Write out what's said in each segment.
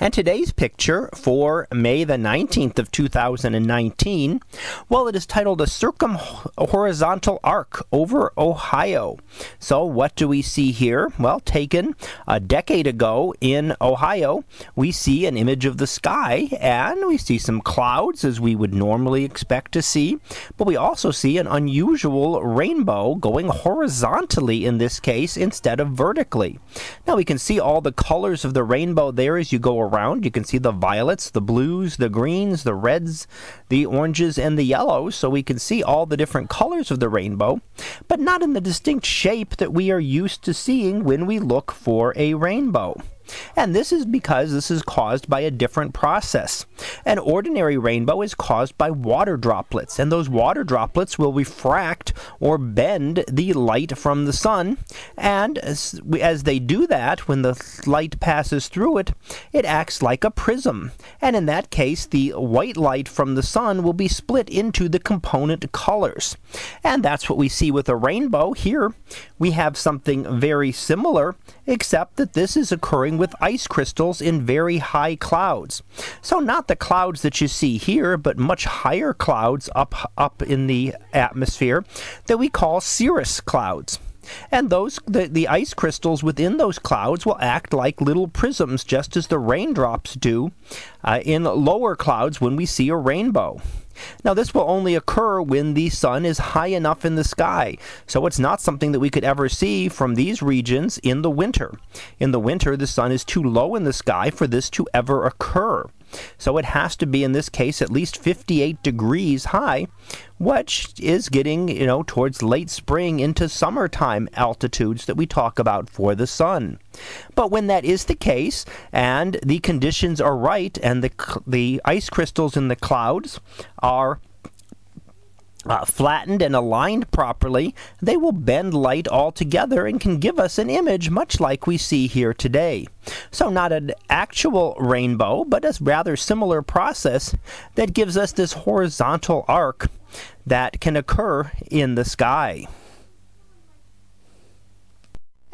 And today's picture for May the 19th of 2019, well, it is titled A Circumhorizontal Arc over Ohio. So, what do we see here? Well, taken a decade ago in Ohio, we see an image of the sky and we see some clouds as we would normally expect to see, but we also see an unusual rainbow going horizontally in this case instead of vertically. Now, we can see all the colors of the rainbow there as you you go around, you can see the violets, the blues, the greens, the reds, the oranges, and the yellows. So we can see all the different colors of the rainbow, but not in the distinct shape that we are used to seeing when we look for a rainbow. And this is because this is caused by a different process. An ordinary rainbow is caused by water droplets, and those water droplets will refract or bend the light from the sun. And as, as they do that, when the light passes through it, it acts like a prism. And in that case, the white light from the sun will be split into the component colors. And that's what we see with a rainbow. Here we have something very similar, except that this is occurring with ice crystals in very high clouds. So not the clouds that you see here, but much higher clouds up up in the atmosphere that we call cirrus clouds. And those the, the ice crystals within those clouds will act like little prisms just as the raindrops do uh, in lower clouds when we see a rainbow. Now, this will only occur when the sun is high enough in the sky, so it's not something that we could ever see from these regions in the winter. In the winter, the sun is too low in the sky for this to ever occur. So it has to be, in this case, at least 58 degrees high, which is getting, you know, towards late spring into summertime altitudes that we talk about for the sun. But when that is the case, and the conditions are right, and the, the ice crystals in the clouds are uh, flattened and aligned properly, they will bend light altogether and can give us an image much like we see here today. So, not an actual rainbow, but a rather similar process that gives us this horizontal arc that can occur in the sky.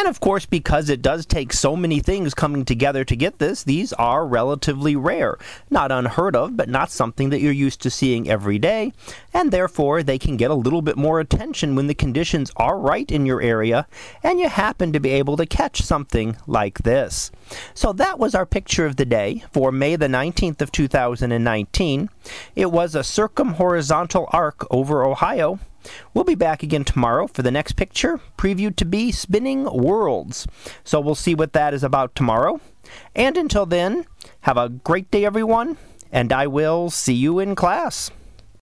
And of course, because it does take so many things coming together to get this, these are relatively rare. Not unheard of, but not something that you're used to seeing every day, and therefore they can get a little bit more attention when the conditions are right in your area and you happen to be able to catch something like this. So that was our picture of the day for May the 19th of 2019. It was a circumhorizontal arc over Ohio We'll be back again tomorrow for the next picture, previewed to be Spinning Worlds. So we'll see what that is about tomorrow. And until then, have a great day, everyone, and I will see you in class.